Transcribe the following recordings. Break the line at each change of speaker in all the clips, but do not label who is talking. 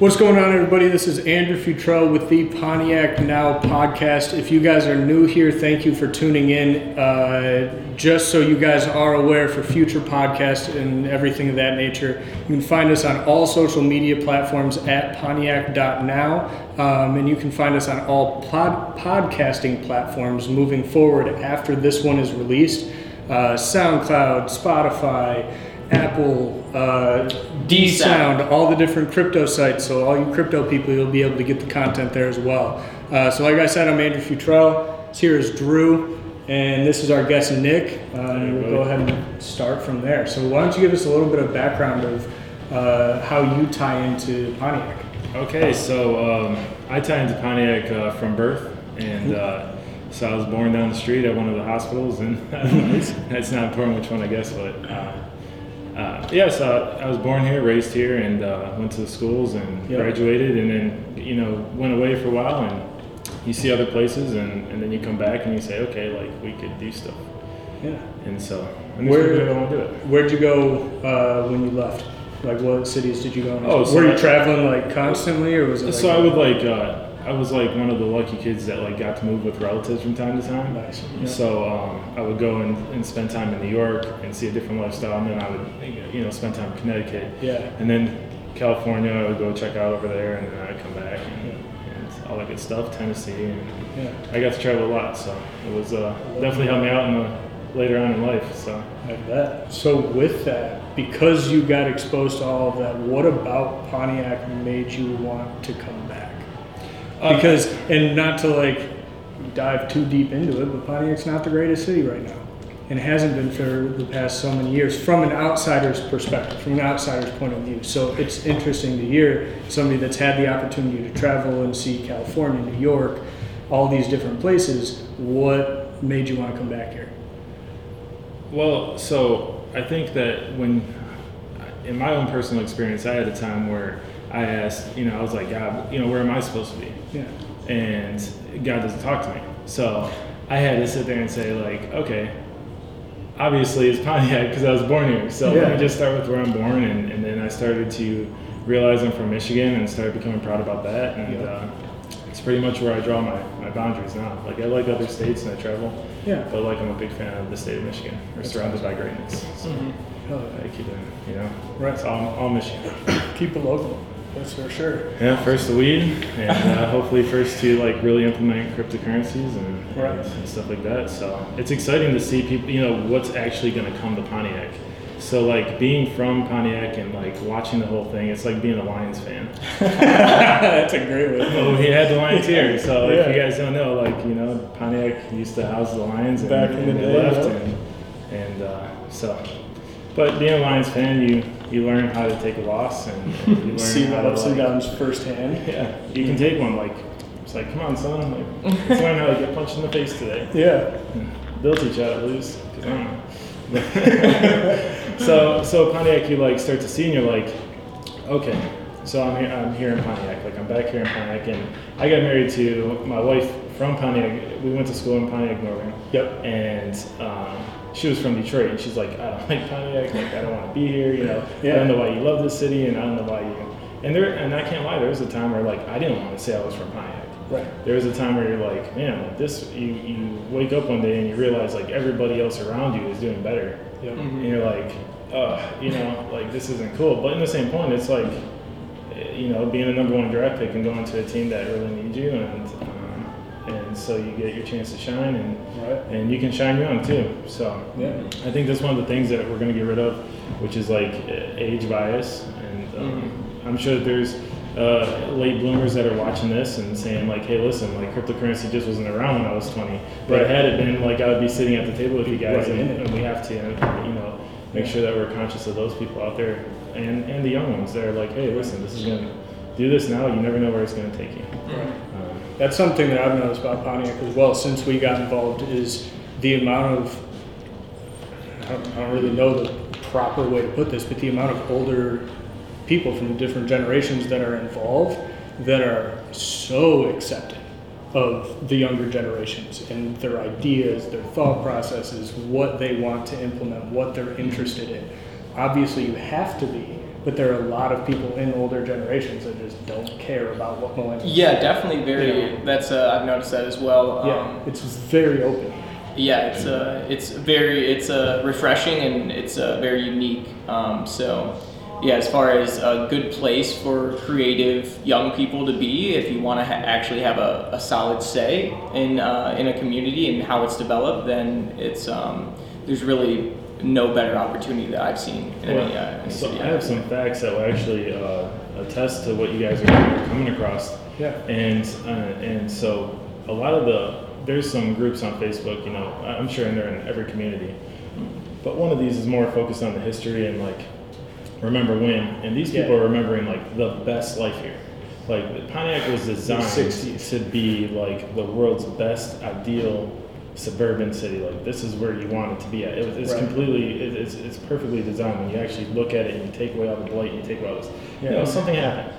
What's going on, everybody? This is Andrew Futrell with the Pontiac Now podcast. If you guys are new here, thank you for tuning in. Uh, just so you guys are aware for future podcasts and everything of that nature, you can find us on all social media platforms at pontiac.now. Um, and you can find us on all pod- podcasting platforms moving forward after this one is released uh, SoundCloud, Spotify. Apple, uh, D Sound, all the different crypto sites. So all you crypto people, you'll be able to get the content there as well. Uh, so like I said, I'm Andrew Futrell. Here is Drew, and this is our guest Nick. Uh, and we'll go ahead and start from there. So why don't you give us a little bit of background of uh, how you tie into Pontiac?
Okay, so um, I tie into Pontiac uh, from birth, and uh, so I was born down the street at one of the hospitals, and it's not important which one, I guess, but uh, yeah, so I was born here, raised here, and uh, went to the schools and
Yeah.
graduated, and then you know went away for a while, and you see other places, and, and then you come back and you say, okay, like we could do stuff,
Yeah.
and so and
Where-
I want to do it.
Where'd you go uh, when you left? Like what cities did you go? Into?
Oh, so
were you
I-
traveling like constantly, or was it? Like
So I would like uh, I was like one of the lucky kids that like got to move with relatives from time to time.
Nice. Yeah.
So um, I would go and, and spend time in New York and see a different lifestyle, and then I would you know spend time in Connecticut,
Yeah.
and then California. I would go check out over there, and then I'd come back and, and all that good stuff. Tennessee, and
Yeah.
I got to travel a lot, so it was uh, definitely helped me out in the later on in life. So
I bet. So with that, because you got exposed to all of that, what about Pontiac made you want to come
Uh,
because, and not to like dive too deep into it, but Pontiac's not the greatest city right now. And hasn't been for the past so many years from an outsider's perspective, from an outsider's point of view. So it's interesting to hear somebody that's had the opportunity to travel and see California, New York, all these different places. What made you want to come back here?
Well, so I think that when, in my own personal experience, I had a time where I asked, you know, I was like, God, you know, where am I supposed to be?
Yeah.
And God doesn't talk to me. So I had to sit there and say, like, okay, obviously it's Pontiac because I was born here. So let me just start with where I'm born. And, and then I started to realize I'm from Michigan and started becoming proud about that. And
Yeah.
uh, it's pretty much where I draw my, my boundaries now. Like, I like other states and I travel.
Yeah.
But like I'm a big fan of the state of Michigan. We're surrounded by greatness. So
Hell
I keep it, you know.
Right.
It's all, all Michigan.
Keep it local. That's for sure.
Yeah, first the weed, and uh, hopefully first to like really implement cryptocurrencies and,
Right.
and stuff like that. So it's exciting to see people, you know, what's actually going to come to Pontiac. So like being from Pontiac and like watching the whole thing, it's like being a Lions fan.
That's a great way.
Oh, we had the Lions here, so if you guys don't know, like you know, Pontiac used to house the Lions, and,
Back in the day,
left,
yeah.
and and uh, so. But being a Lions fan, you you learn how to take a loss, and, and you learn
See
how
the
to
ups and downs firdhand.
Yeah, you can take one. Like it's like, come on, son, like let's learn how to get punched in the face today.
Yeah.
They'll teach you how to lose, 'cause I don't know. so so Pontiac, you like start to see, and you're like, okay, so I'm here, I'm here in Pontiac, like I'm back here in Pontiac, and I got married to my wife from Pontiac. We went to school in Pontiac, Northern.
Yep.
And um, she was from Detroit, and she's like, I don't like Pontiac, like I don't want to be here, you know.
Yeah.
I don't know why you love this city, and I don't know why you. And there, and I can't lie, there was a time where like I didn't want to say I was from Pontiac
Right.
there was a time where you're like, man, like this, you, you wake up one day and you realize like everybody else around you is doing better.
Yep.
And you're like, uh, you know, like this isn't cool. But in the same point, it's like, eh, you know, being a number one draft pick and going to a team that really needs you, and um, and so you get your chance to shine, and
Right.
and you can shine young too. So
Yeah.
I think that's one of the things that we're going to get rid of, which is like age bias, and um, I'm sure that there's uh, late bloomers that are watching this and saying like, "Hey, listen, like cryptocurrency just wasn't around when I was 20, but
Right.
had it been, like I would be sitting at the table with you guys,
Right
and, and we have to, you know, make sure that we're conscious of those people out there and and the young ones that are like, "Hey, listen, this is going to do this now. You never know where it's going to take you." Um,
That's something that I've noticed about Pontiac as well since we got involved is the amount of I don't, I don't really know the proper way to put this, but the amount of older people from different generations that are involved that are so accepting of the younger generations and their ideas, their thought processes, what they want to implement, what they're interested in. Obviously, you have to be but there are a lot of people in older generations that just don't care about what millennials.
Yeah, definitely very.
Yeah.
That's uh, I've noticed that as well.
Yeah,
Um,
it's very open.
yeah, it's uh, it's very it's uh, refreshing and it's uh, very unique. Um, so, yeah, as far as a good place for creative young people to be, if you want to ha- actually have a, a solid say in uh, in a community and how it's developed, then it's um, there's really no better opportunity that I've seen in any, uh, any
so
city.
I have some facts that will actually uh, attest to what you guys are coming across.
Yeah.
And uh, and so a lot of the there's some groups on Facebook, you know, I- I'm sure they're in every community, but one of these is more focused on the history and like remember when, and these people
Yeah.
are remembering like the best life here. Like the Pontiac was designed to be like the world's best ideal suburban city. Like this is where you want it to be at. It was, it's
Right.
completely, it, it's, it's perfectly designed. When you actually look at it and you take away all the blight, and you take away all this, you know, something happened.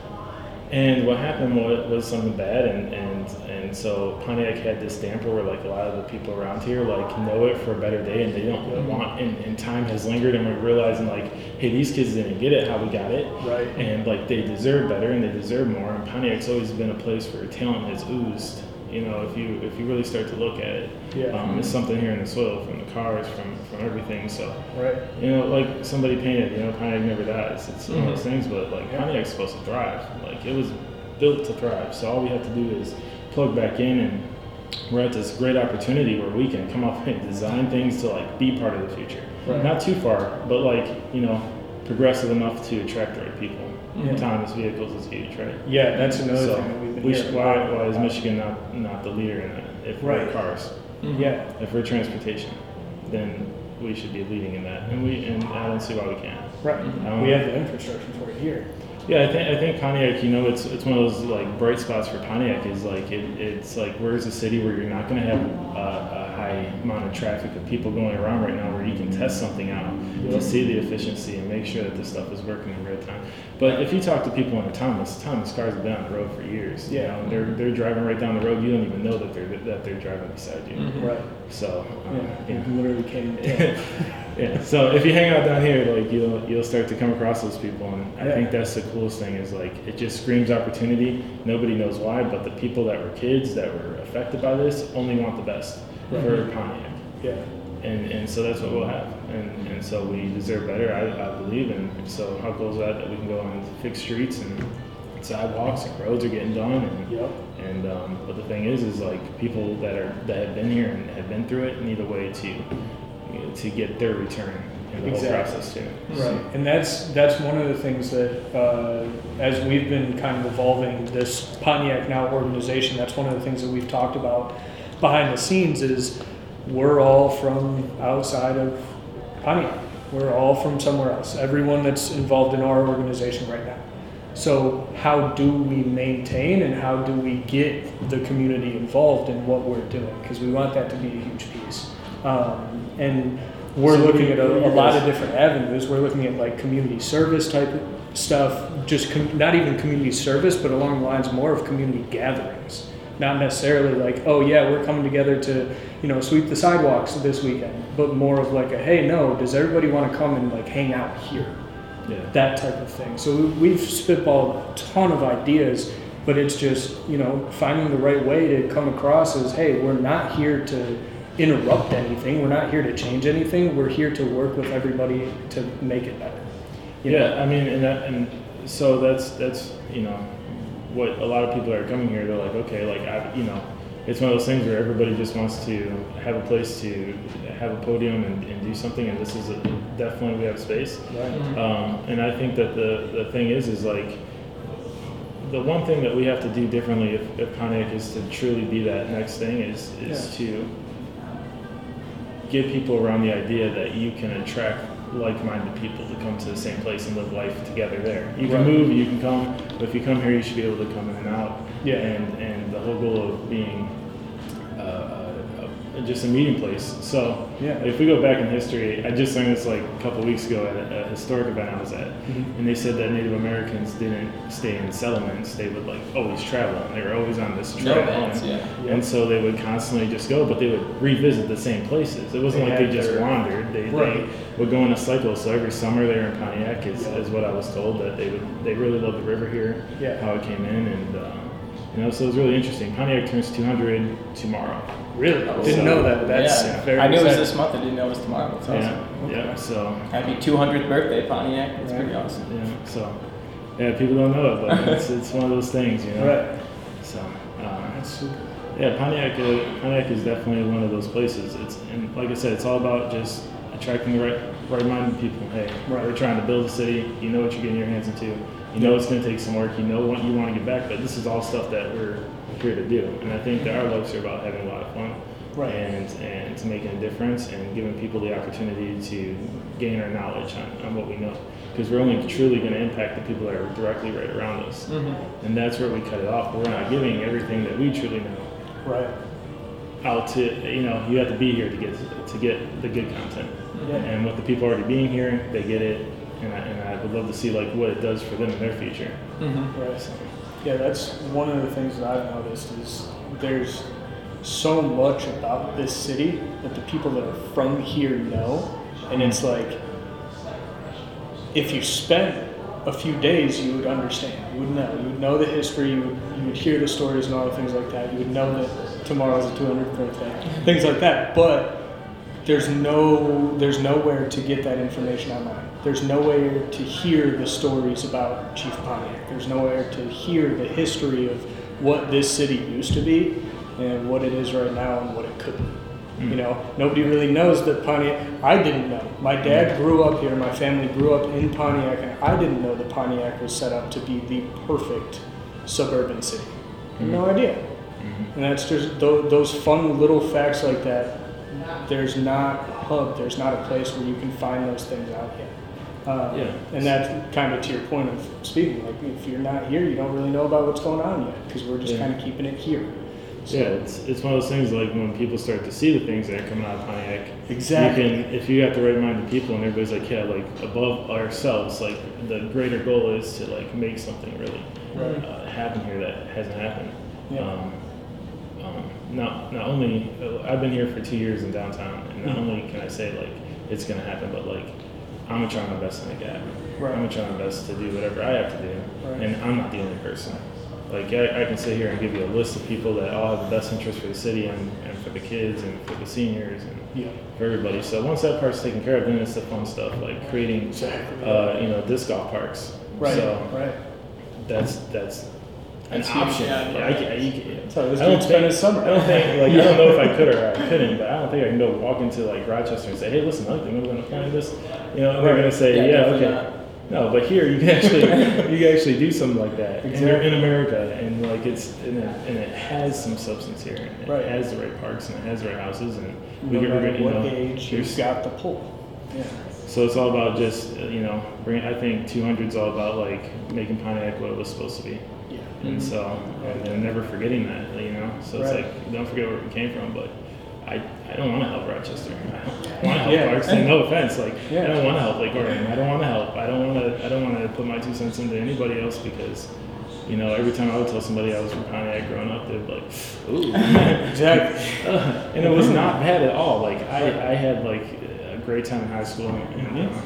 And what happened was, was something bad, and, and and so Pontiac had this damper where like a lot of the people around here like know it for a better day, and they don't
Mhm.
want. And, and time has lingered, and we're realizing like, hey, these kids didn't get it how we got it,
Right.
and like they deserve better and they deserve more. And Pontiac's always been a place where talent has oozed. You know, if you if you really start to look at it,
Yeah.
um, it's something here in the soil from the cars, from from everything. So
Right.
you know, like somebody painted, you know, Pontiac never dies. It's one of those
Mhm.
things, but like
Yeah.
Pontiac's supposed to thrive. Like it was built to thrive. So all we have to do is plug back in and we're at this great opportunity where we can come up and design things to like be part of the future.
Right.
Not too far, but like, you know, progressive enough to attract the right people.
Yeah.
Autonomous vehicles is huge, right?
Yeah, that's another
so
thing that been
we should, why, why is. Michigan not, not the leader in that? If we're
Right.
cars,
Mhm.
Yeah.
if we're transportation, then we should be leading in that. And we and I don't see why we can't.
Right.
Um,
we have the infrastructure for it here.
Yeah, I think I think Pontiac. You know, it's it's one of those like bright spots for Pontiac. Is like it, it's like where's a city where you're not going to have a, a high amount of traffic of people going around right now, where you can test something out
Yeah.
to see the efficiency and make sure that this stuff is working in real time. But if you talk to people in autonomous, autonomous cars have been on the road for years. you
Yeah.
know, they're they're driving right down the road. You don't even know that they're that they're driving beside you.
Mhm.
Right.
So um,
Yeah.
yeah.
You literally came to town.
Yeah. So if you hang out down here, like you'll you'll start to come across those people, and I
Yeah.
think that's the coolest thing is like it just screams opportunity. Nobody knows why, but the people that were kids that were affected by this only want the best for
Right.
Pontiac,
Yeah.
and and so that's what we'll have, and and so we deserve better, I, I believe, and so how cool is that that we can go and fix streets and sidewalks and roads are getting done and.
Yep.
And um, but the thing is, is like people that are that have been here and have been through it need a way to you know, to get their return in the
Exactly.
whole process too.
Right, and that's that's one of the things that uh, as we've been kind of evolving this Pontiac Now organization, that's one of the things that we've talked about behind the scenes is we're all from outside of Pontiac. We're all from somewhere else. Everyone that's involved in our organization right now. So how do we maintain and how do we get the community involved in what we're doing? Because we want that to be a huge piece. Um, and we're
So
looking
do
at a, a lot of different avenues. We're looking at like community service type stuff, just com- not even community service, but along the lines more of community gatherings. Not necessarily like, oh yeah, we're coming together to, you know, sweep the sidewalks this weekend, but more of like a, hey, no, does everybody want to come and like hang out here?
Yeah.
that type of thing. So we- we've spitballed a ton of ideas, but it's just you know finding the right way to come across as hey, we're not here to interrupt anything. We're not here to change anything. We're here to work with everybody to make it better. You know?
Yeah, I mean, and that, and so that's that's you know what a lot of people are coming here. They're like, okay, like I, you know, it's one of those things where everybody just wants to have a place to have a podium and, and do something, and this is a, definitely we have space.
Right.
Mhm.
Um, and I think that the, the thing is, is like, the one thing that we have to do differently if, if Pontiac is to truly be that next thing is, is to get people around the idea that you can attract like-minded people to come to the same place and live life together there. You can
Right.
move, you can come, but if you come here, you should be able to come in and out.
Yeah.
And, and the whole goal of being a, just a meeting place. So
Yeah.
if we go back in history, I just learned this like a couple weeks ago at a, a historic event I was at,
Mhm.
and they said that Native Americans didn't stay in settlements; they would like always travel. and They were always on this
No
trail,
events,
and,
yeah.
and so they would constantly just go, but they would revisit the same places. It wasn't
They
like they just
their-
wandered; they,
Right.
they would go in a cycle. So every summer they were in Pontiac, is,
Yeah.
is what I was told that they would. They really loved the river here,
Yeah.
how it came in, and uh, you know, so it was really interesting. Pontiac turns 200 tomorrow.
Really?
Oh,
Didn't
so-
know that. That's
yeah.
very
I knew it was this month. I didn't know it was tomorrow. That's awesome.
Yeah, yeah. So
Happy 200th birthday, Pontiac. It's
Yeah.
pretty awesome.
yeah, so yeah, people don't know it, but it's, it's one of those things, you know.
Right.
So uh,
That's super.
yeah, Pontiac, uh, Pontiac is definitely one of those places. It's and like I said, it's all about just attracting the right right-minded people. Hey,
Right.
we're trying to build a city. You know what you're getting your hands into. You know it's going to take some work. You know what you want to get back, but this is all stuff that we're here to do. And I think that our lives are about having a lot of fun.
Right.
And, and to making a difference and giving people the opportunity to gain our knowledge on, on what we know. Because we're only truly going to impact the people that are directly right around us.
Mm-hmm.
And that's where we cut it off. We're not giving everything that we truly know
Right.
out to, you know, you have to be here to get to get the good content.
Yeah.
And with the people already being here, they get it. And I, and I would love to see like what it does for them in their future.
Mm-hmm.
Right.
So,
Yeah, that's one of the things that I've noticed is there's so much about this city that the people that are from here know, and it's hmm. like if you spent a few days, you would understand. You would know. You would know the history. You would, you would hear the stories and all the things like that. You would know that tomorrow's the 200th birthday, things like that. But there's no there's nowhere to get that information online. There's nowhere to hear the stories about Chief Pontiac. There's nowhere to hear the history of what this city used to be and what it is right now and what it could be. Hmm. You know, nobody really knows that Pontiac. I didn't know. My dad hmm. grew up here. My family grew up in Pontiac, and I didn't know that Pontiac was set up to be the perfect suburban city. No hmm. idea. And that's just those, those fun little facts like that. There's not a hub. There's not a place where you can find those things out yet. Uh,
Yeah.
And that's kind of to your point of speaking. Like if you're not here, you don't really know about what's going on yet because we're just
Yeah.
kind of keeping it here. So,
yeah, it's, it's one of those things like when people start to see the things that are coming out of Pontiac.
Exactly.
You can, if you got the right minded people and everybody's like, yeah, like above ourselves, like the greater goal is to like make something really
Right.
uh, happen here that hasn't happened.
Yeah.
Um, um, not not only I've been here for two years in downtown, and not
Mhm.
only can I say like it's gonna happen, but like I'm gonna try my best to make it happen.
Right.
I'm gonna try my best to do whatever I have to do,
Right.
and I'm not the only person. Like I, I can sit here and give you a list of people that all have the best interest for the city and, and for the kids and for the seniors and
Yeah.
for everybody. So once that part's taken care of, then it's the fun stuff like creating, uh, you know, disc golf parks.
Right.
So
right.
that's that's an
That's
option.
yeah.
Yeah, I, can- you can-
So this
I don't
dude spent
think-
his summer.
I don't think like I don't know if I could or I couldn't, but I don't think I can go walk into like Rochester and say, "Hey, listen, I think I'm going to plan this." You know, and they're going to say,
Yeah,
"Yeah,
definitely
okay."
not.
No, but here you can actually you can actually do something like that, and you're in America, and like it's and it, and it has some substance here. and It
Right.
has the right parks and it has the right houses, and
No
we get
matter
we're
what
know,
age you've
there's-
got the pull. Yeah.
so it's all about just uh, you know, bring. I think 200 is all about like making Pontiac what it was supposed to be. And so, and, and never forgetting that, you know. So it's
Right.
like, don't forget where we came from. But I, I don't want to help Rochester. I don't want to help
Yeah.
Clarkston. No offense, like
Yeah.
I don't want to help Lake Orion. I don't want to help. I don't want to. I don't want to put my two cents into anybody else because, you know, every time I would tell somebody I was from Pontiac growing up, they'd be like, "Ooh,"
Exactly.
and it was not bad at all. Like I, I had like a great time in high school, and uh,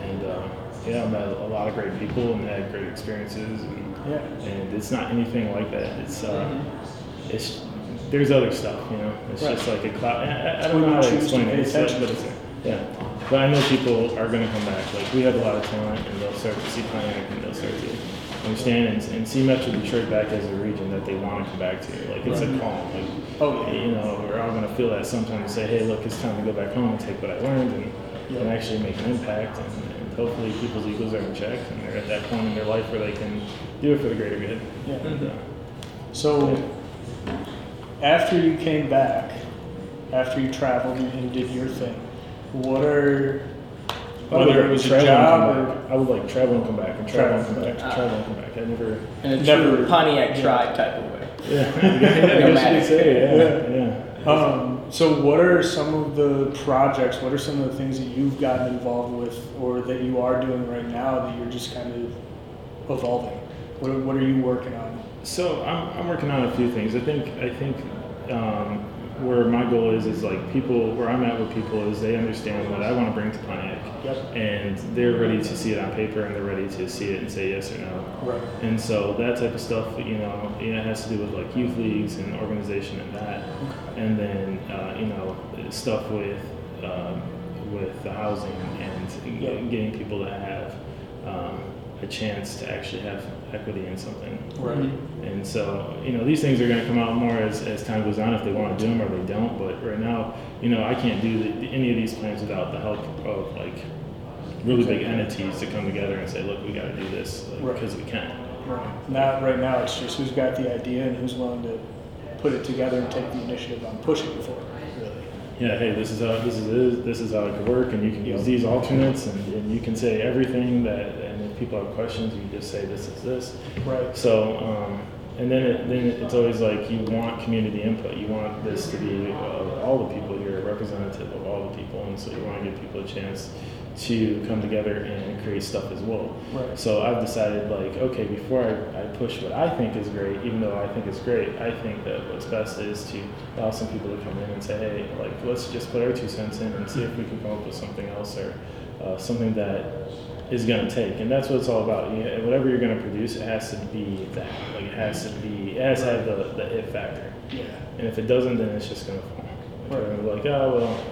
and uh, yeah, I met a lot of great people and had great experiences. And,
Yeah.
and it's not anything like that. It's uh,
Mm-hmm.
it's there's other stuff, you know. It's
Right.
just like a cloud. I, I don't know how to explain it, it's but it's yeah. But I know people are going to come back. Like we have a lot of talent, and they'll start to see Pontiac, and they'll start to understand and, and see Metro Detroit back as a region that they want to come back to. Like it's a
Right.
call. Like
Oh, yeah.
you know, we're all going to feel that sometime and say, hey, look, it's time to go back home and take what I learned and,
Yeah.
and actually make an impact. And hopefully people's egos are in check and they're at that point in their life where they can do it for the greater good.
Yeah.
And, uh,
So, after you came back, after you traveled and, and did your thing, what are whether
like
it was a job or.
I would like travel and come back and travel and come
Travel.
back, travel and come back. I never.
In a
Never-
true Pontiac
yeah.
tribe type of way.
Yeah, I guess you could say, yeah, yeah.
Um, so, what are some of the projects? What are some of the things that you've gotten involved with, or that you are doing right now that you're just kind of evolving? What are, what are you working on?
So I'm, I'm working on a few things. I think I think um, where my goal is is like people where I'm at with people is they understand what I want to bring to Pontiac,
Yep.
and they're ready to see it on paper and they're ready to see it and say yes or no.
Right.
And so that type of stuff, you know, you know, it has to do with like youth leagues and organization and that, and then uh, you know stuff with um, with the housing and
Yeah.
getting people to have um, a chance to actually have equity in something.
Right.
And so, you know, these things are going to come out more as, as time goes on if they want to do them or they don't. But right now, you know, I can't do the, any of these plans without the help of like really big entities to come together and say, look, we got to do this like,
Right.
because we can.
Right. Now, right now, it's just who's got the idea and who's willing to put it together and take the initiative on pushing it forward. Really.
Yeah, hey, this is how this is this is how it could work, and you can use these alternates, and, and you can say everything that. And if people have questions, you can just say this is this.
Right.
So, um, and then it, then it's always like you want community input. You want this to be uh, all the people here, a representative of all the people, and so you want to give people a chance to come together and create stuff as well.
Right.
So I've decided like, okay, before I, I push what I think is great, even though I think it's great, I think that what's best is to allow some people to come in and say, hey, like let's just put our two cents in and see if we can come up with something else or uh, something that is going to take. And that's what it's all about. You know, whatever you're going to produce, it has to be that. Like it has to be, it has to have the, the it factor.
Yeah.
And if it doesn't, then it's just going to fall.
Right.
Gonna be like, oh well,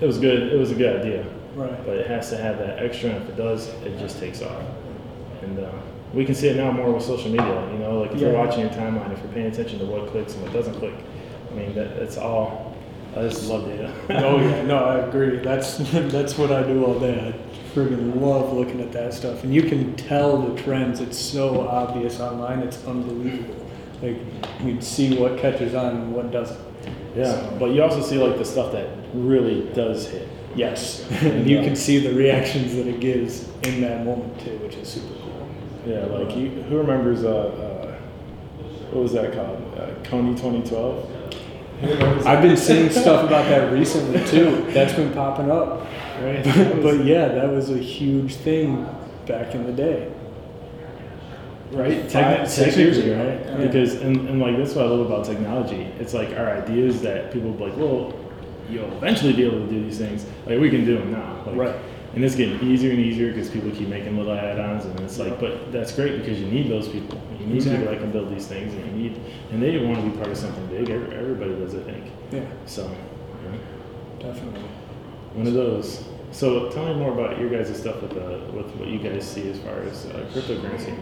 it was good. It was a good idea
Right.
but it has to have that extra. And if it does, it just takes off. And uh, we can see it now more with social media. You know, like if you're watching your timeline, if you're paying attention to what clicks and what doesn't click, I mean, that, that's all. I just love data.
oh yeah, no, I agree. That's that's what I do all day. I friggin' love looking at that stuff, and you can tell the trends. It's so obvious online. It's unbelievable. Like you see what catches on and what doesn't.
yeah, but you also see like the stuff that really does hit.
Yes, and you can see the reactions that it gives in that moment too, which is super cool.
Yeah, like you, who remembers? Uh, uh, what was that called? Uh, Kony 2012.
I've been seeing stuff about that recently too. That's been popping up.
right?
but yeah, that was a huge thing back in the day.
right?
Five,
Techni-
six
technically,
years ago.
right?
Yeah.
Because and, and like that's what I love about technology. It's like our ideas that people be like, well, you'll eventually be able to do these things. Like we can do them now, like,
Right.
And it's getting easier and easier because people keep making little add-ons, and it's like, but that's great because you need those people. You need
Exactly.
people that can build these things, and you need, and they want to be part of something big. Everybody does, I think.
Yeah,
So, yeah,
definitely.
one of those. So, tell me more about your guys' stuff with uh, with what you guys see as far as uh, cryptocurrency.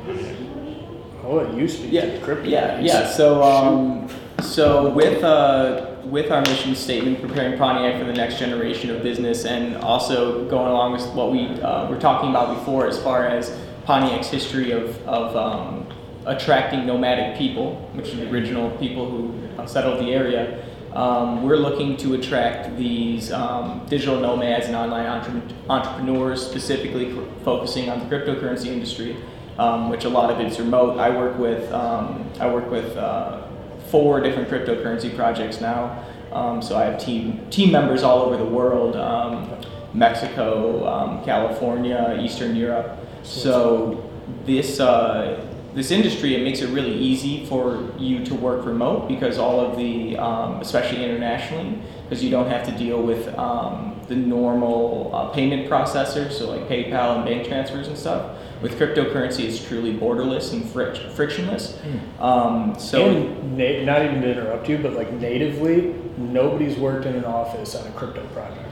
I'll let you speak
Yeah,
crypto.
yeah, yeah. So, um, so with uh, with our mission statement, preparing Pontiac for the next generation of business, and also going along with what we uh, were talking about before, as far as Pontiac's history of of um, attracting nomadic people, which are the original people who uh, settled the area. Um, we're looking to attract these um, digital nomads and online entre- entrepreneurs, specifically f- focusing on the cryptocurrency industry, um, which a lot of it's remote. I work with um, I work with uh, four different cryptocurrency projects now, um, so I have team team members all over the world, um, Mexico, um, California, Eastern Europe. So this uh, this industry it makes it really easy for you to work remote because all of the um, especially internationally because you don't have to deal with um, the normal uh, payment processors so like PayPal and bank transfers and stuff. With cryptocurrency, it's truly borderless and fric- frictionless. Um, so
and na- not even to interrupt you, but like natively, nobody's worked in an office on a crypto project.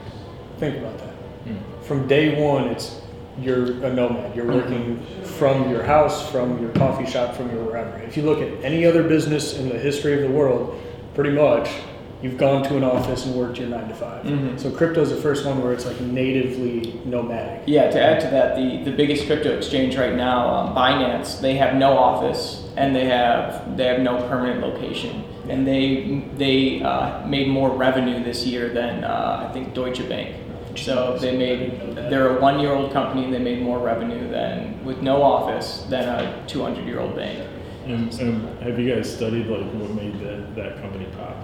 Think about that. From day one, it's you're a nomad. You're working from your house, from your coffee shop, from your wherever. If you look at any other business in the history of the world, pretty much you've gone to an office and worked your nine to 5
Mhm.
So is the first one where it's like natively nomadic.
Yeah, to add to that, the, the biggest crypto exchange right now, um, Binance, they have no office and they have they have no permanent location, and they they uh, made more revenue this year than uh, I think Deutsche Bank. So they made they're a one year old company and they made more revenue than with no office than a 200 year old bank.
And, and have you guys studied like what made that, that company pop?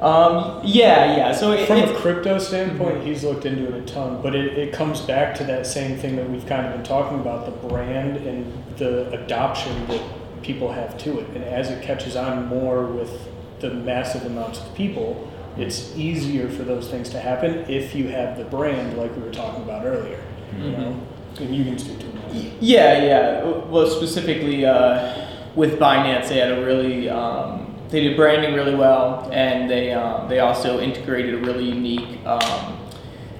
Um, yeah, yeah. So it,
From a crypto standpoint,
Mhm.
he's looked into it a ton, but it, it comes back to that same thing that we've kind of been talking about the brand and the adoption that people have to it. And as it catches on more with the massive amounts of people, it's easier for those things to happen if you have the brand, like we were talking about earlier. You know, and you can speak to it.
Yeah, yeah. Well, specifically uh, with Binance, they had a really um, they did branding really well, and they um, they also integrated a really unique. Um,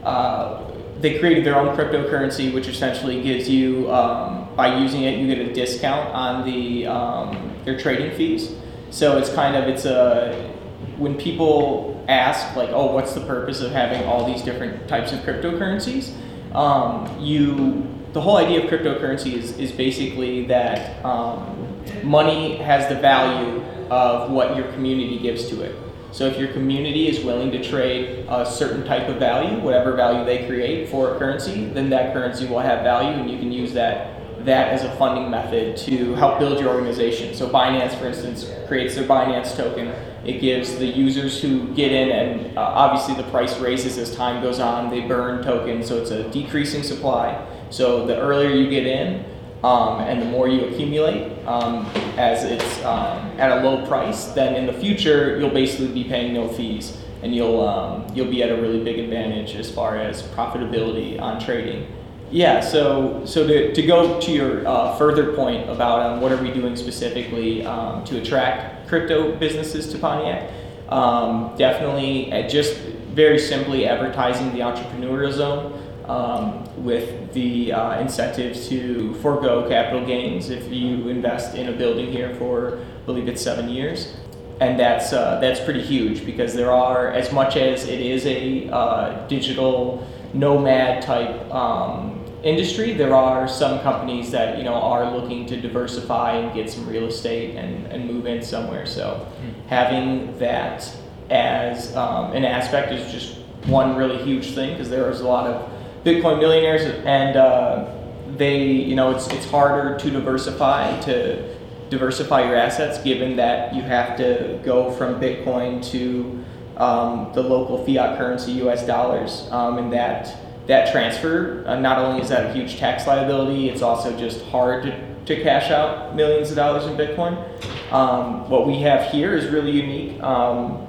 uh, they created their own cryptocurrency, which essentially gives you um, by using it, you get a discount on the um, their trading fees. So it's kind of it's a when people ask like, oh, what's the purpose of having all these different types of cryptocurrencies? Um, you the whole idea of cryptocurrency is, is basically that um, money has the value of what your community gives to it. So if your community is willing to trade a certain type of value, whatever value they create for a currency, then that currency will have value, and you can use that that as a funding method to help build your organization. So Binance, for instance, creates their Binance token. It gives the users who get in, and uh, obviously the price raises as time goes on. They burn tokens, so it's a decreasing supply. So the earlier you get in, um, and the more you accumulate um, as it's um, at a low price, then in the future you'll basically be paying no fees, and you'll um, you'll be at a really big advantage as far as profitability on trading. Yeah, so so to, to go to your uh, further point about um, what are we doing specifically um, to attract crypto businesses to Pontiac, definitely uh, just very simply advertising the entrepreneurial zone um, with the uh, incentives to forego capital gains if you invest in a building here for, I believe it's seven years. And that's, uh, that's pretty huge because there are, as much as it is a uh, digital nomad type um, industry, there are some companies that you know are looking to diversify and get some real estate and, and move in somewhere. So having that as um, an aspect is just one really huge thing because there is a lot of Bitcoin millionaires and uh, they you know it's it's harder to diversify to diversify your assets given that you have to go from Bitcoin to um, the local fiat currency US dollars um, and that that transfer uh, not only is that a huge tax liability it's also just hard to, to cash out millions of dollars in Bitcoin. Um, what we have here is really unique. Um,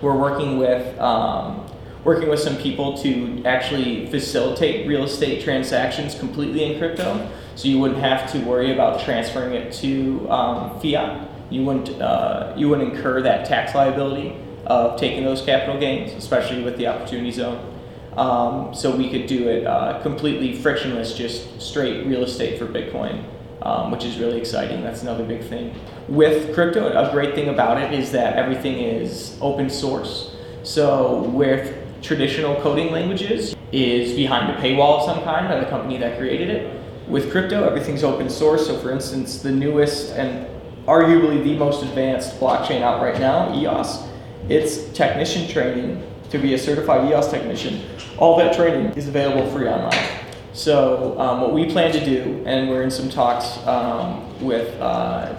we're working with um, working with some people to actually facilitate real estate transactions completely in crypto. So you wouldn't have to worry about transferring it to um, fiat. You wouldn't uh, you wouldn't incur that tax liability of taking those capital gains, especially with the opportunity zone. Um, so we could do it uh, completely frictionless, just straight real estate for Bitcoin, um, which is really exciting. That's another big thing. With crypto, a great thing about it is that everything is open source. So with traditional coding languages is behind a paywall of some kind by the company that created it. With crypto, everything's open source. So for instance, the newest and arguably the most advanced blockchain out right now, EOS, its technician training to be a certified EOS technician, all that training is available free online. So um, what we plan to do, and we're in some talks um, with uh,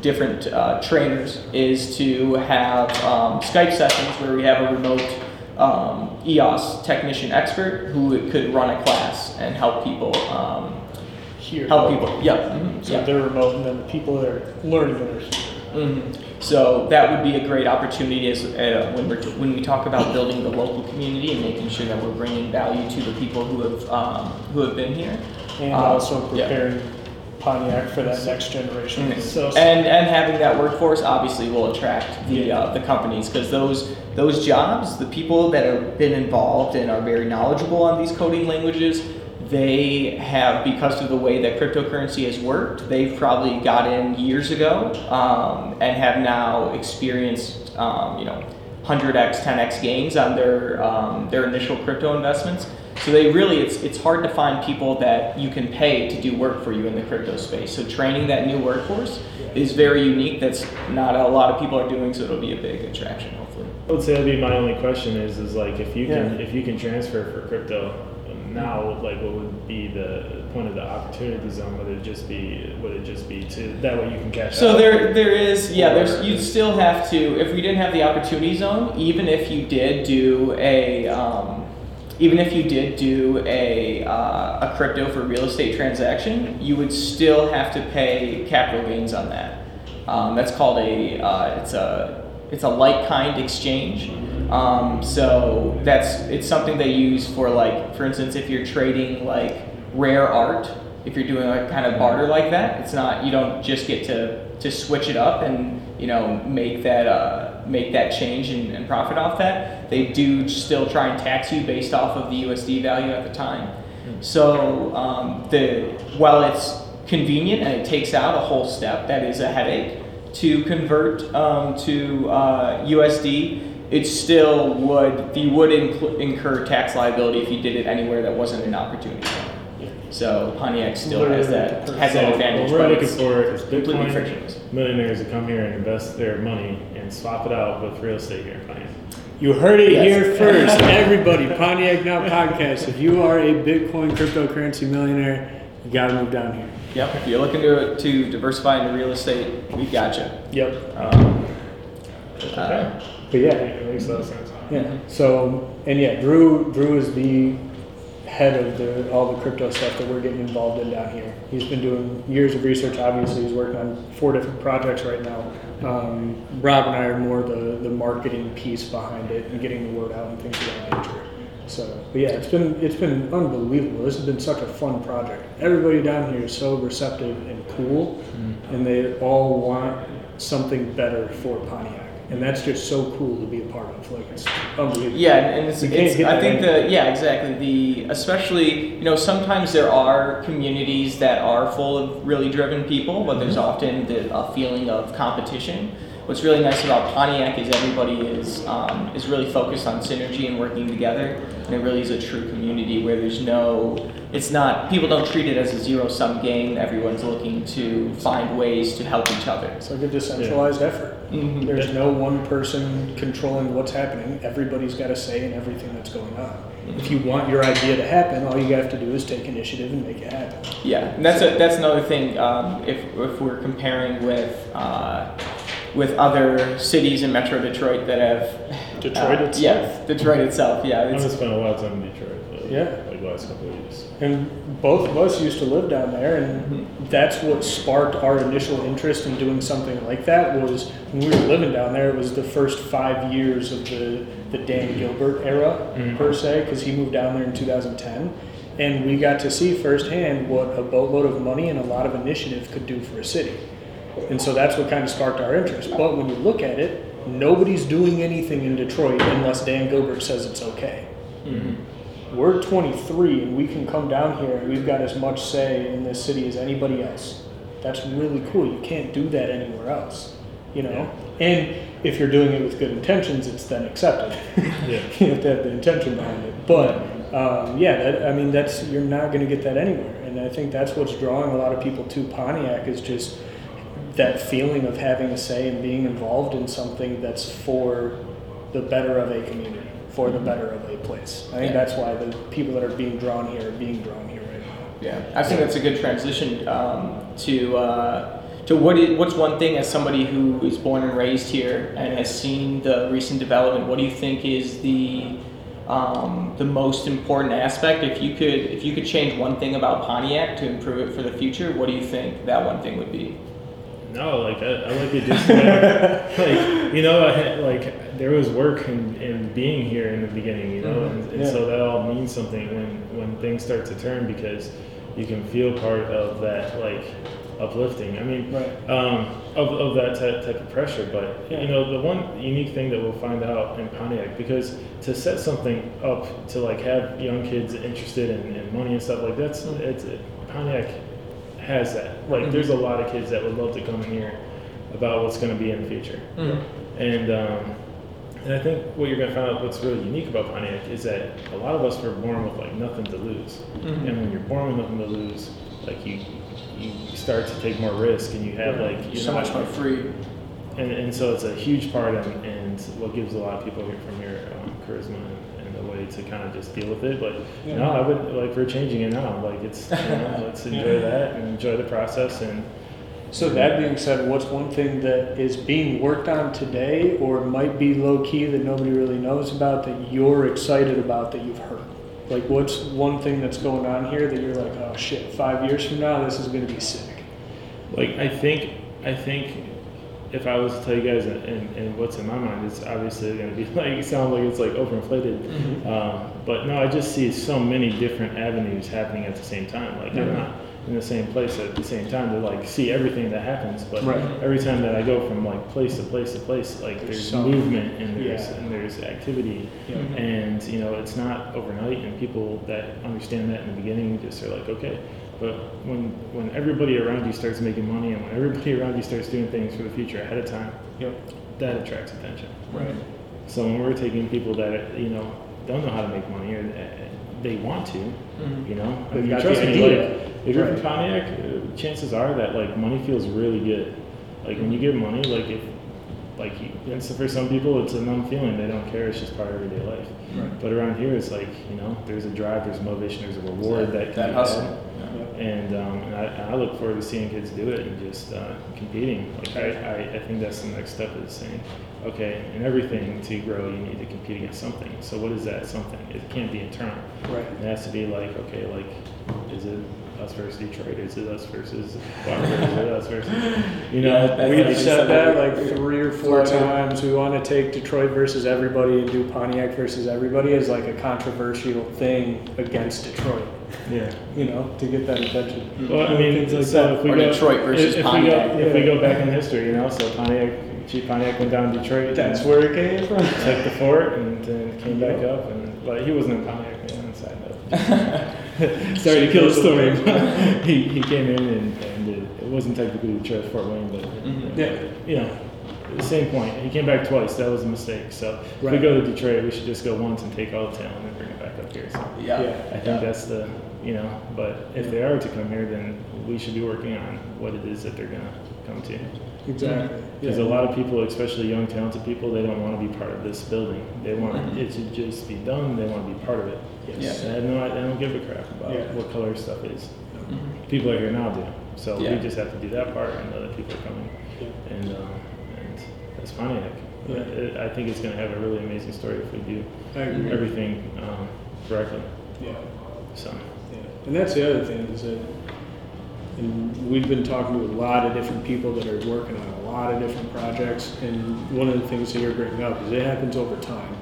different uh, trainers, is to have um, Skype sessions where we have a remote um, EOS technician expert who could run a class and help people. Um,
Here.
help people. Yeah. mhm,
So
yeah.
they're remote, and then the people that are learning it are here.
Mhm. So that would be a great opportunity as uh, when we're when we talk about building the local community and making sure that we're bringing value to the people who have um, who have been here.
and
Um,
also
yeah.
preparing Pontiac for that next generation.
Mhm.
So,
and and having that workforce obviously will attract the uh, the companies because those those jobs, the people that have been involved and are very knowledgeable on these coding languages, they have because of the way that cryptocurrency has worked, they've probably got in years ago um, and have now experienced um, you know 100x, 10x gains on their um, their initial crypto investments. So they really, it's it's hard to find people that you can pay to do work for you in the crypto space. So training that new workforce is very unique. That's not a lot of people are doing. So it'll be a big attraction.
I would say that'd be my only question is is like if you can if you can transfer for crypto, now, like, what would be the point of the opportunity zone? Would it just be would it just be to that way you can cash out?
So
out?
there, there is, yeah. There's, you still have to. If we didn't have the opportunity zone, even if you did do a, um, even if you did do a uh, a crypto for real estate transaction, you would still have to pay capital gains on that. Um, that's called a, uh, it's a, it's a like kind exchange. Um, so that's it's something they use for like, for instance, if you're trading like rare art, if you're doing like kind of barter like that, it's not you don't just get to to switch it up and you know make that uh, make that change and, and profit off that. They do still try and tax you based off of the USD value at the time. So um, the while it's convenient and it takes out a whole step that is a headache to convert um, to uh, USD, it still would you would incl- incur tax liability if you did it anywhere that wasn't an opportunity zone. So Pontiac still has that has that
So
advantage,
What we're looking for is Bitcoin
frictionless.
millionaires to come here and invest their money and swap it out with real estate here in Pontiac.
You heard it
Yes.
here first. Everybody, Pontiac Now podcast. If you are a Bitcoin cryptocurrency millionaire, you gotta move down here.
Yep. If you're looking to to diversify into real estate, we got you.
Yep.
Um,
Okay.
uh,
But yeah,
It makes a lot of sense.
yeah. So and yeah, Drew Drew is the head of the all the crypto stuff that we're getting involved in down here. He's been doing years of research. Obviously, he's working on four different projects right now. Um, Rob and I are more the the marketing piece behind it and getting the word out and things of that nature. So, but yeah, it's been it's been unbelievable. This has been such a fun project. Everybody down here is so receptive and cool, and they all want something better for Pontiac, and that's just so cool to be a part of. Like it's unbelievable.
Yeah, and it's, it's I think the yeah exactly the especially you know sometimes there are communities that are full of really driven people, but there's
Mm-hmm.
often the, a feeling of competition. What's really nice about Pontiac is everybody is um, is really focused on synergy and working together, and it really is a true community where there's no it's not people don't treat it as a zero sum game. Everyone's looking to find ways to help each other.
It's like a decentralized effort.
Mhm.
There's no one person controlling what's happening. Everybody's got a say in everything that's going on. If you want your idea to happen, all you have to do is take initiative and make it happen.
Yeah, and that's a, that's another thing. Um, if if we're comparing with uh, with other cities in Metro Detroit that have
Detroit
uh,
itself.
yeah, Detroit itself, yeah,
I'm
it's,
gonna spend a lot of time in Detroit. uh,
Yeah.
Like the last couple of years.
And both of us used to live down there, and that's what sparked our initial interest in doing something like that. Was when we were living down there, it was the first five years of the the Dan Gilbert era
Mhm.
per se, because he moved down there in 2010, and we got to see firsthand what a boatload of money and a lot of initiative could do for a city. And so that's what kind of sparked our interest. But when you look at it, nobody's doing anything in Detroit unless Dan Gilbert says it's okay we're 23 and we can come down here and we've got as much say in this city as anybody else. That's really cool. You can't do that anywhere else, you know? And if you're doing it with good intentions, it's then accepted.
Yeah.
you have to have the intention behind it. But um, yeah, that, I mean, that's you're not going to get that anywhere. And I think that's what's drawing a lot of people to Pontiac is just that feeling of having a say and being involved in something that's for the better of a community, for the better of a place. I think
Yeah.
that's why the people that are being drawn here are being drawn here right now.
yeah. I think that's a good transition um, to uh, to what is, what's one thing as somebody who is born and raised here and has seen the recent development. What do you think is the um, the most important aspect? If you could if you could change one thing about Pontiac to improve it for the future, what do you think that one thing would be?
No, like I, I like it just like you know, I had, like there was work in, in being here in the beginning, you know, and, and
Yeah.
so that all means something when when things start to turn because you can feel part of that like uplifting. I mean,
Right.
um, of, of that type, type of pressure. But
Yeah.
you know, the one unique thing that we'll find out in Pontiac because to set something up to like have young kids interested in, in money and stuff like that's it's it, Pontiac has that. Like,
Mhm.
there's a lot of kids that would love to come here about what's going to be in the future. And um, and I think what you're going to find out what's really unique about Pontiac is that a lot of us were born with like nothing to lose.
Mhm.
And when you're born with nothing to lose, like you you start to take more risk and you have like you're
so
not-
much more free.
and, and so it's a huge part and, and what gives a lot of people here from here um, charisma and, way to kind of just deal with it. But
Yeah.
no, I would like we're changing it now. Like it's you know, let's enjoy that and enjoy the process and
So that being said, what's one thing that is being worked on today, or might be low key that nobody really knows about that you're excited about that you've heard? Like, what's one thing that's going on here that you're like, oh shit, five years from now, this is gonna be sick.
Like I think, I think if I was to tell you guys and, and, and what's in my mind, it's obviously going to be like sound like it's like overinflated.
Mm-hmm.
Um, but no, I just see so many different avenues happening at the same time. Like I'm
Mhm.
not in the same place at the same time to like see everything that happens. But
Right.
every time that I go from like place to place to place, like
There's
there's, movement and there's
Yeah.
and there's activity.
Yeah.
And you know, it's not overnight, and people that understand that in the beginning just are like, okay. But when when everybody around you starts making money, and when everybody around you starts doing things for the future ahead of time,
Yep.
that attracts attention.
Right.
So when we're taking people that you know don't know how to make money or they want to,
Mhm.
you know, I
They've
mean,
got
trust me, like if you're
Right.
from Pontiac, uh, chances are that like money feels really good. Like when you get money, like if like and so for some people it's a numb feeling they don't care it's just part of everyday life
Right.
but around here it's like you know there's a drive there's a motivation there's a reward that, can
that
be
hustle.
had. and um, and I, I look forward to seeing kids do it and just uh, competing. Like I, I, I think that's the next step is saying, okay, in everything to grow, you need to compete against something. So what is that something? It can't be internal.
Right.
It has to be like, okay, like, is it us versus Detroit? Is it us versus Walker? is it us versus, you know?
Yeah,
We've
like
said that like three or four
Florida.
times. We want to take Detroit versus everybody and do Pontiac versus everybody as like a controversial thing against Detroit.
yeah.
You know, to get that attention.
Well, I mean,
Things like
so
that.
if we
Or
go,
Detroit versus
if, if
Pontiac.
We go, if we go back in history, you know, so Pontiac, Chief Pontiac went down to Detroit.
That's where it came from.
took the fort and then came back up and but he wasn't in Pontiac man side note. Sorry to kill the story. but he, he came in and, and it, it wasn't technically Detroit Fort Wayne, but
Mhm.
Yeah.
you know, the same point. He came back twice. That was a mistake. So if we
Right.
go to Detroit, we should just go once and take all the talent and bring it back up here. So
Yeah.
Yeah.
I think that's the you know. But if they are to come here, then we should be working on what it is that they're gonna come to.
Exactly.
Because a lot of people, especially young, talented people, they don't want to be part of this building. They want
Mhm.
it to just be done. They want to be part of it.
Yes.
And I know I, I don't give a crap about
Yeah.
what color stuff is.
Mhm.
People are here now do. So
Yeah.
we just have to do that part and other people are coming.
Yeah.
And um, and that's Pontiac.
Yeah.
It, I think it's going to have a really amazing story if we do
I agree.
everything um, correctly.
Yeah.
So
Yeah, and that's the other thing is that, and we've been talking to a lot of different people that are working on a lot of different projects, and one of the things that you're bringing up is it happens over time.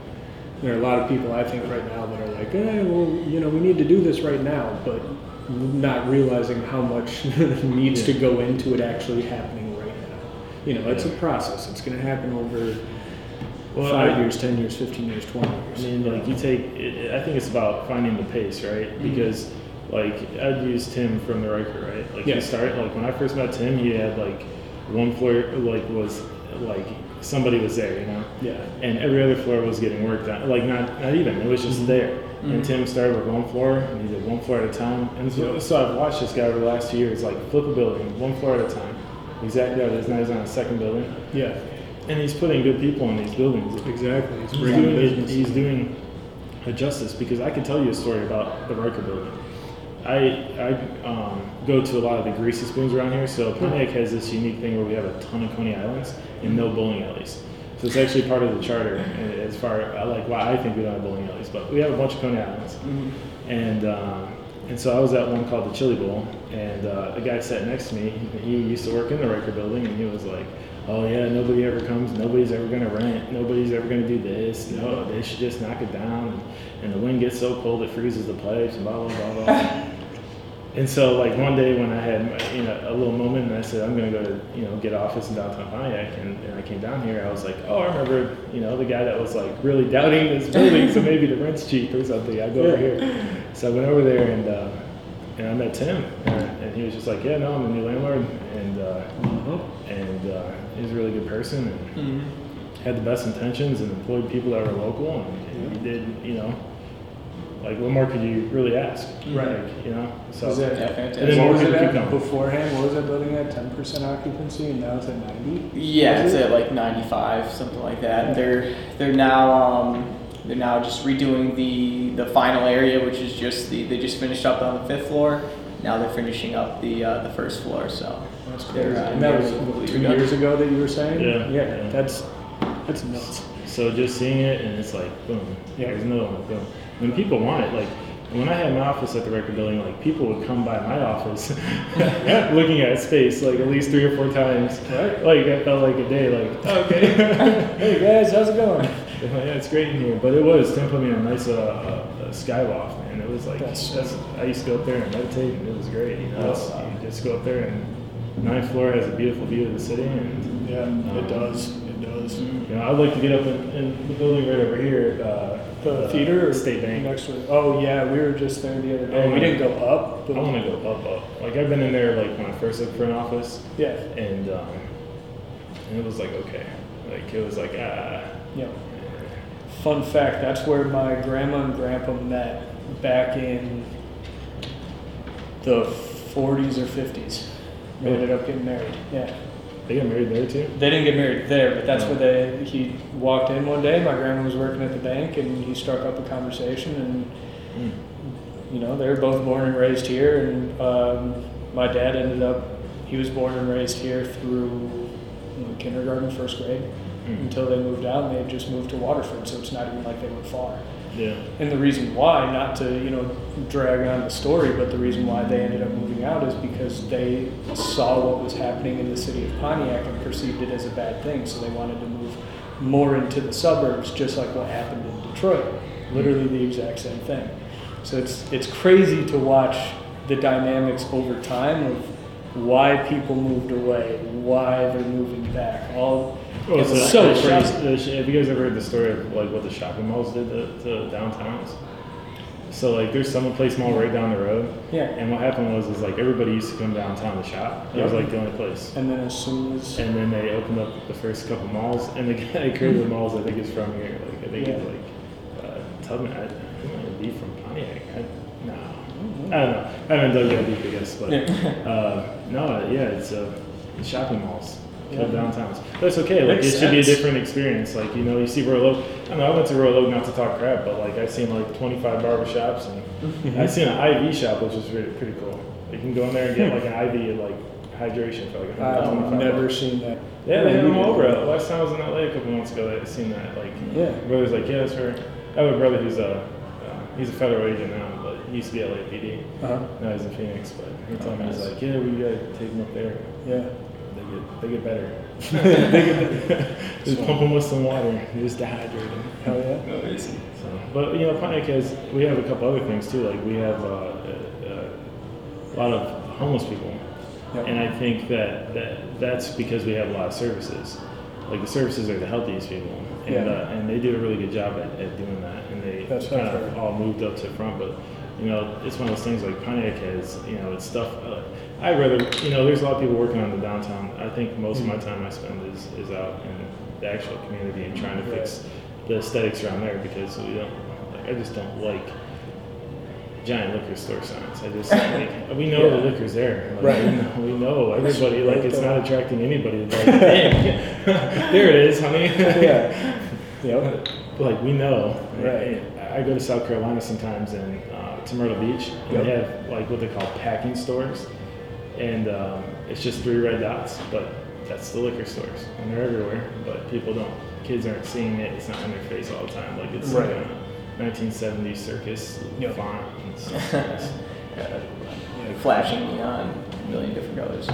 There are a lot of people I think right now that are like, eh, well, you know, we need to do this right now, but not realizing how much needs to go into it actually happening right now. You know, it's a process. It's going to happen over
Well,
five
I-
years, ten years, fifteen years, twenty years.
I mean, like you take, it, I think it's about finding the pace, right?
Mhm.
Because, like, I'd use Tim from the Riker, right? Like,
Yeah.
he started, like, when I first met Tim, he had, like, one floor, like, was, like, somebody was there, you know?
yeah.
And every other floor was getting worked on. Like, not, not even, it was just
Mhm.
there.
Mhm.
And Tim started with one floor, and he did one floor at a time. And so, so I've watched this guy over the last two years, like, flip a building, one floor at a time. Exactly how it is now, he's on a second building.
Yeah,
And he's putting good people in these buildings.
exactly. It's
He's doing, it, he's doing a justice because I can tell you a story about the Riker building. I, I um, go to a lot of the greasy spoons around here. So Pontiac has this unique thing where we have a ton of Coney Islands and no bowling alleys. So it's actually part of the charter uh, as far like why I think we don't have bowling alleys, but we have a bunch of Coney Islands.
Mhm.
And um, and so I was at one called the Chili Bowl, and uh, a guy sat next to me. He used to work in the Riker building, and he was like, "Oh yeah, nobody ever comes. Nobody's ever gonna rent. Nobody's ever gonna do this. No, they should just knock it down. And, and the wind gets so cold it freezes the pipes, and blah blah blah blah." And so, like one day when I had you know a little moment, and I said I'm gonna go to you know get office in downtown Pontiac, and, and I came down here, I was like, oh, I remember you know the guy that was like really doubting this building, so maybe the rent's cheap or something. I go over here, so I went over there and uh, and I met Tim, and, and he was just like, yeah, no, I'm the new landlord, and uh,
Uh-huh.
and uh, he's a really good person, and
Mhm.
had the best intentions, and employed people that were local, and, and he did you know. Like, what more could you really ask?
Right.
Like, you know, so.
Is that-
Yeah,
And
fantastic.
then
what was it
keep
at
coming.
beforehand? What was that building at? Ten percent occupancy, and now it's at ninety.
Yeah, it's
it?
at like 95, something like that. They're they're now um, They're now just redoing the the final area, which is just the they just finished up on the fifth floor. Now they're finishing up the uh, the first floor. So
That's crazy.
uh,
And that was what, two
completely
years ago that you were saying?
Yeah,
Yeah,
yeah.
that's that's nuts.
So just seeing it and it's like boom.
Yeah.
There's another one. Boom. When people want it, like when I had my office at the Riker building, like people would come by my office, looking at space like at least three or four times.
Right.
Like I felt like a day. Like okay.
Hey guys, how's it going?
yeah, it's great in here. But it was Tim put me in a nice uh, uh, skyloft, man. It was like
That's-
that's, I used to go up there and meditate, and it was great. You know,
That's-
you just go up there and ninth floor has a beautiful view of the city, and
Yeah, it does. It does.
you know, I'd like to get up in, in the building right over here. Uh,
The theater or
State Bank.
next it? Oh yeah, we were just there the other day.
Oh,
we didn't go up,
I want to go up, up. Like, I've been in there like when I first looked for an office,
yeah,
and um, and it was like okay, like it was like ah.
yeah. Fun fact: That's where my grandma and grandpa met back in the 40s or 50s. They ended up getting married. Yeah.
They got married there too.
They didn't get married there, but that's where they. He walked in one day. My grandma was working at the bank, and he struck up a conversation, and
Mm.
you know they were both born and raised here. And um, my dad ended up. He was born and raised here through you know, kindergarten, first grade,
Mm.
until they moved out, and they had just moved to Waterford, so it's not even like they were far.
Yeah.
And the reason why, not to you know drag on the story, but the reason why they ended up moving out is because they saw what was happening in the city of Pontiac and perceived it as a bad thing. So they wanted to move more into the suburbs, just like what happened in Detroit. Literally the exact same thing. So it's it's crazy to watch the dynamics over time of why people moved away, why they're moving back. All
Oh,
it's
so
so
the shop- have you guys ever heard the story of like what the shopping malls did to, to downtowns? So like, there's Summit Place Mall right down the road,
Yeah.
and what happened was is like everybody used to come downtown to shop. It was like the only place.
And then as soon as
And then they opened up the first couple malls, and the guy created the malls, I think, is from here. Like I think
Yeah.
he's like, uh, Taubman. I, he might be from. I, I don't know. I haven't dug that deep, I guess, but uh, no, yeah, it's uh, shopping malls.
Yeah.
Downtowns. But it's okay. Like
Makes
it should be a
sense.
different experience. Like you know, you see Royal Oak. I don't know. I went to Royal Oak not to talk crap, but like I've seen like 25 barber shops, and. I've seen an IV shop, which is pretty pretty cool. You can go in there and get like an IV like hydration for like
I've
125
never seen that.
Yeah, they had them all over. Last time I was in LA a couple months ago, I seen that. Like,
Yeah.
my brother's like, yeah, that's her. I have a brother who's a uh, he's a federal agent now, but he used to be LAPD.
Uh-huh.
Now he's in Phoenix, but he told me he's like, yeah, we gotta take him up there.
Yeah.
They get they get better. they get better. Just pump them with some water. You just dehydrate them.
Hell yeah.
amazing.
So, but you know, Pontiac has we have a couple other things too. Like we have uh, uh, a lot of homeless people,
Yep.
and I think that, that that's because we have a lot of services. Like the services are to help these people, and
Yeah.
uh, and they do a really good job at, at doing that. And they
That's
kind of all moved up to the front, but. You know, it's one of those things like Pontiac has, you know, it's stuff. Uh, I'd rather, you know, there's a lot of people working on the downtown. I think most
Mm-hmm.
of my time I spend is, is out in the actual community and trying to fix the aesthetics around there because we don't. Like, I just don't like giant liquor store signs. I just like we know the liquor's there. Like,
Right.
We know, we know everybody. Like it's not attracting anybody. Like, there it is, honey.
Yeah. Yep.
like we know.
Right.
I go to South Carolina sometimes and to Myrtle Beach, and
Yep.
they have like what they call packing stores, and um, it's just three red dots, but that's the liquor stores, and they're everywhere. But people don't, kids aren't seeing it. It's not in their face all the time. Like it's
Right.
like a 1970s circus
Yep.
font. And stuff.
Yeah. Flashing neon, a million different colors.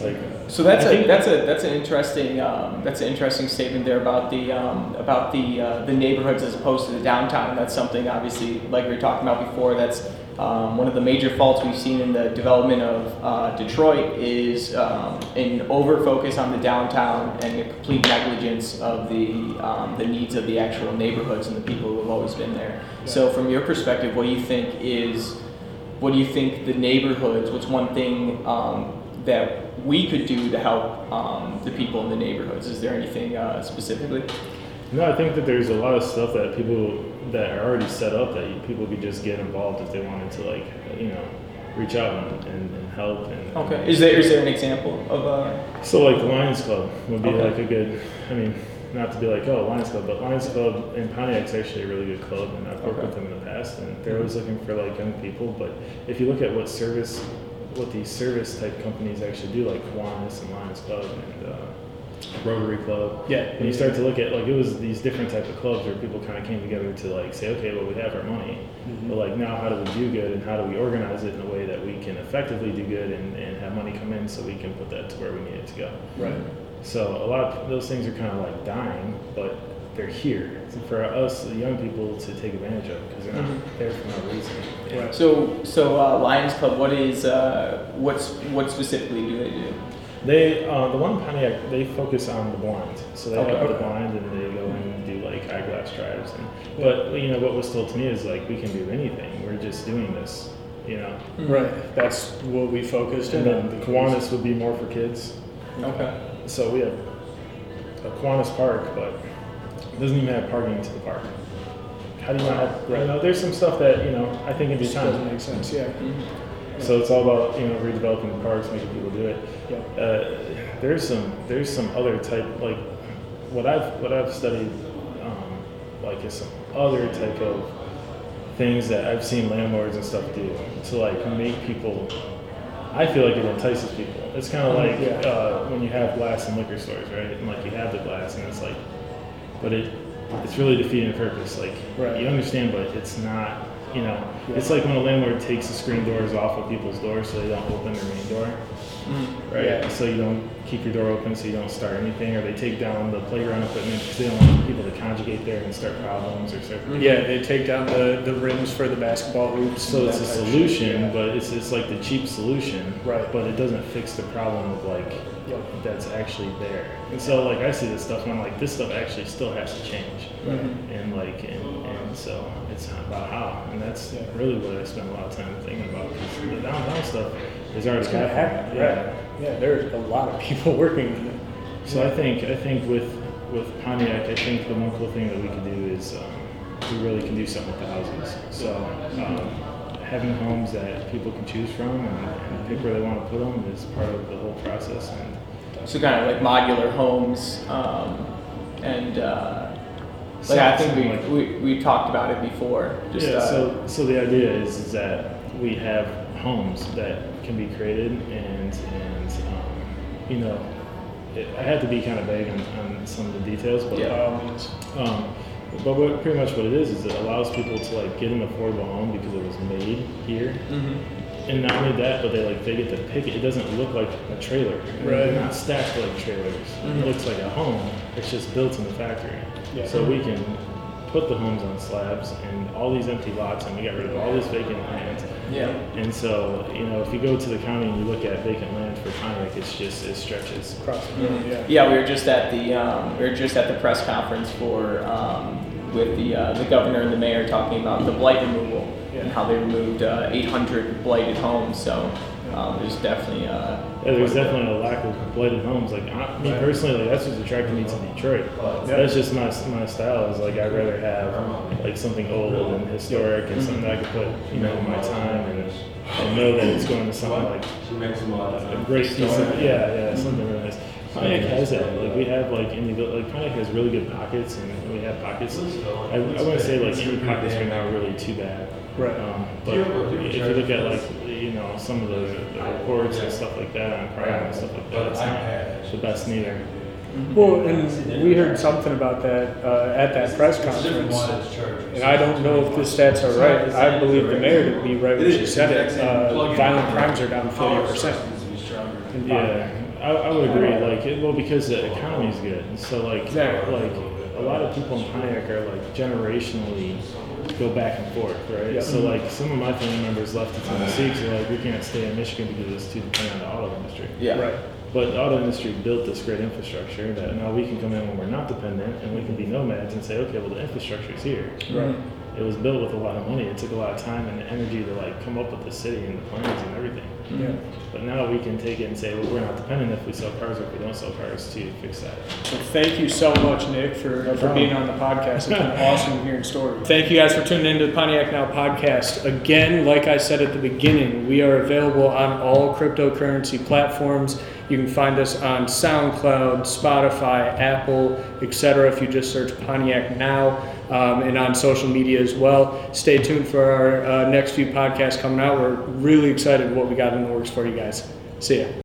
It's like
So that's
I
a that's a that's an interesting um, that's an interesting statement there about the um, about the uh, the neighborhoods as opposed to the downtown. That's something obviously like we were talking about before. That's um, one of the major faults we've seen in the development of uh, Detroit is um, an over focus on the downtown and a complete negligence of the um, the needs of the actual neighborhoods and the people who have always been there. So from your perspective, what do you think is what do you think the neighborhoods? What's one thing um, that we could do to help um, the people in the neighborhoods? Is there anything uh, specifically?
No, I think that there's a lot of stuff that people that are already set up that people could just get involved if they wanted to, like, you know, reach out and, and, and help. And,
Okay. Is there is there an example of uh?
So, like, the Lions Club would be
Okay.
like a good. I mean, not to be like, oh, Lions Club, but Lions Club in Pontiac's actually a really good club, and I've worked
Okay.
with them in the past, and they're always looking for like young people. But if you look at what service, what these service type companies actually do, like Kiwanis and Lions Club and uh, Rotary Club,
Yeah.
and you start to look at like it was these different type of clubs where people kind of came together to like say, okay, well we have our money,
Mm-hmm.
but like now how do we do good and how do we organize it in a way that we can effectively do good and, and have money come in so we can put that to where we need it to go.
Right.
So a lot of those things are kind of like dying, but they're here so for us, the young people, to take advantage of because they're not
Mhm.
there for no reason. Yeah.
Right.
So, so uh, Lions Club, what is uh, what's what specifically do they do?
They, uh, the one in Pontiac, they focus on the blind. So they
Okay.
have the blind and they go in and do like eyeglass drives. And, but you know what was told to me is like we can do anything. We're just doing this. You know.
Right. That's what we focused
And then
on.
the Kiwanis would be more for kids.
Okay.
So we have a Kiwanis Park, but it doesn't even have parking to the park. How do you not have, you know, there's some stuff that, you know, I think in
Just
due
doesn't
time.
make sense. Yeah.
So it's all about, you know, redeveloping the parks, making people do it.
Yeah.
Uh, there's some, there's some other type, like, what I've, what I've studied, um, like is some other type of things that I've seen landlords and stuff do to like make people, I feel like it entices people. It's kind of like
Yeah.
uh, when you have glass in liquor stores, right? And like you have the glass, and it's like, but it, it's really defeating the purpose. Like
Right.
you understand, but it's not. You know, it's like when a landlord takes the screen doors off of people's doors so they don't open their main door,
Mm.
right?
Yeah.
So you don't keep your door open so you don't start anything, or they take down the playground equipment because they don't want people to conjugate there and start problems or start.
Yeah. They take down the, the rims for the basketball hoops.
So it's a
that type of shit.
solution,
Yeah.
but it's, it's like the cheap solution.
Right.
But it doesn't fix the problem of like
Yep.
that's actually there. And so like I see this stuff and I'm like this stuff actually still has to change.
Right.
And like and, and so it's about how. And that's
Yeah.
really what I spend a lot of time thinking about because the downtown stuff is already
It's gonna happen.
happening.
Right. Yeah. There's a lot of people working on it.
So I think I think with with Pontiac, I think the one cool thing that we could do is um, we really can do something with the houses. So um, having homes that people can choose from and, and pick where they want to put them is part of the whole process. And
So kind of like modular homes, um, and uh, like I think we,
Something
we we talked about it before. Just
yeah.
uh,
So so the idea is is that we have homes that can be created and and um, you know. It, I had to be kind of vague on, on some of the details, but
Yeah.
By.
Um, but what, pretty much what it is is it allows people to like get an affordable home because it was made here,
mhm.
and not only that, but they like they get to pick it. It doesn't look like a trailer.
Right.
They're not stacked like trailers.
Mhm.
It looks like a home. It's just built in the factory.
Yeah.
So we can put the homes on slabs and all these empty lots, and we got rid of all this vacant land.
Yeah.
And so you know, if you go to the county and you look at vacant land for Pontiac, it's just it stretches.
Across the board. Yeah.
Yeah, we were just at the um, we were just at the press conference for um, with the uh, the governor and the mayor talking about the blight removal and how they removed uh, 800 blighted homes. So um, there's definitely uh,
Yeah, there's
quite a bit.
definitely a lack of blighted homes. Like I, me personally, like that's what's attracted me to Detroit. That's just my my style. Is like I'd rather have like something old and historic and something that I could put you know my time and, and know that it's going to something like
She makes them a
great piece yeah yeah something really nice. Pontiac has that. Like we have like individual like Pontiac has really good pockets and we have pockets. I, I wouldn't say like any pockets right now are really too bad.
Right.
Um, but if you look at like you know some of the, the reports and stuff like that on crime and stuff like that, it's not the best neither.
Well, and we heard something about that uh, at that press conference. And I don't know if the stats are right. I believe the mayor to be right when she said it. Uh, violent crimes are down 40%.
Yeah, I, I would agree. Like, it, well, because the economy's good, so like,
Exactly.
like a lot of people in Pontiac are like generationally go back and forth, right?
Yeah.
So like, some of my family members left to Tennessee because they're like, we can't stay in Michigan because it's too dependent on the auto industry.
yeah.
Right.
But the auto industry built this great infrastructure that now we can come in when we're not dependent and we can be nomads and say, okay, well the infrastructure is here.
Right.
It was built with a lot of money. It took a lot of time and energy to like come up with the city and the plans and everything.
Yeah.
But now we can take it and say, well, we're not dependent if we sell cars or if we don't sell cars to fix that.
Well, thank you so much, Nick, for, for being on the podcast. It's been awesome hearing stories. Thank you guys for tuning into the Pontiac Now podcast. Again, like I said at the beginning, we are available on all cryptocurrency platforms. You can find us on SoundCloud, Spotify, Apple, etc. If you just search Pontiac Now, um, and on social media as well. Stay tuned for our uh, next few podcasts coming out. We're really excited what we got in the works for you guys. See ya.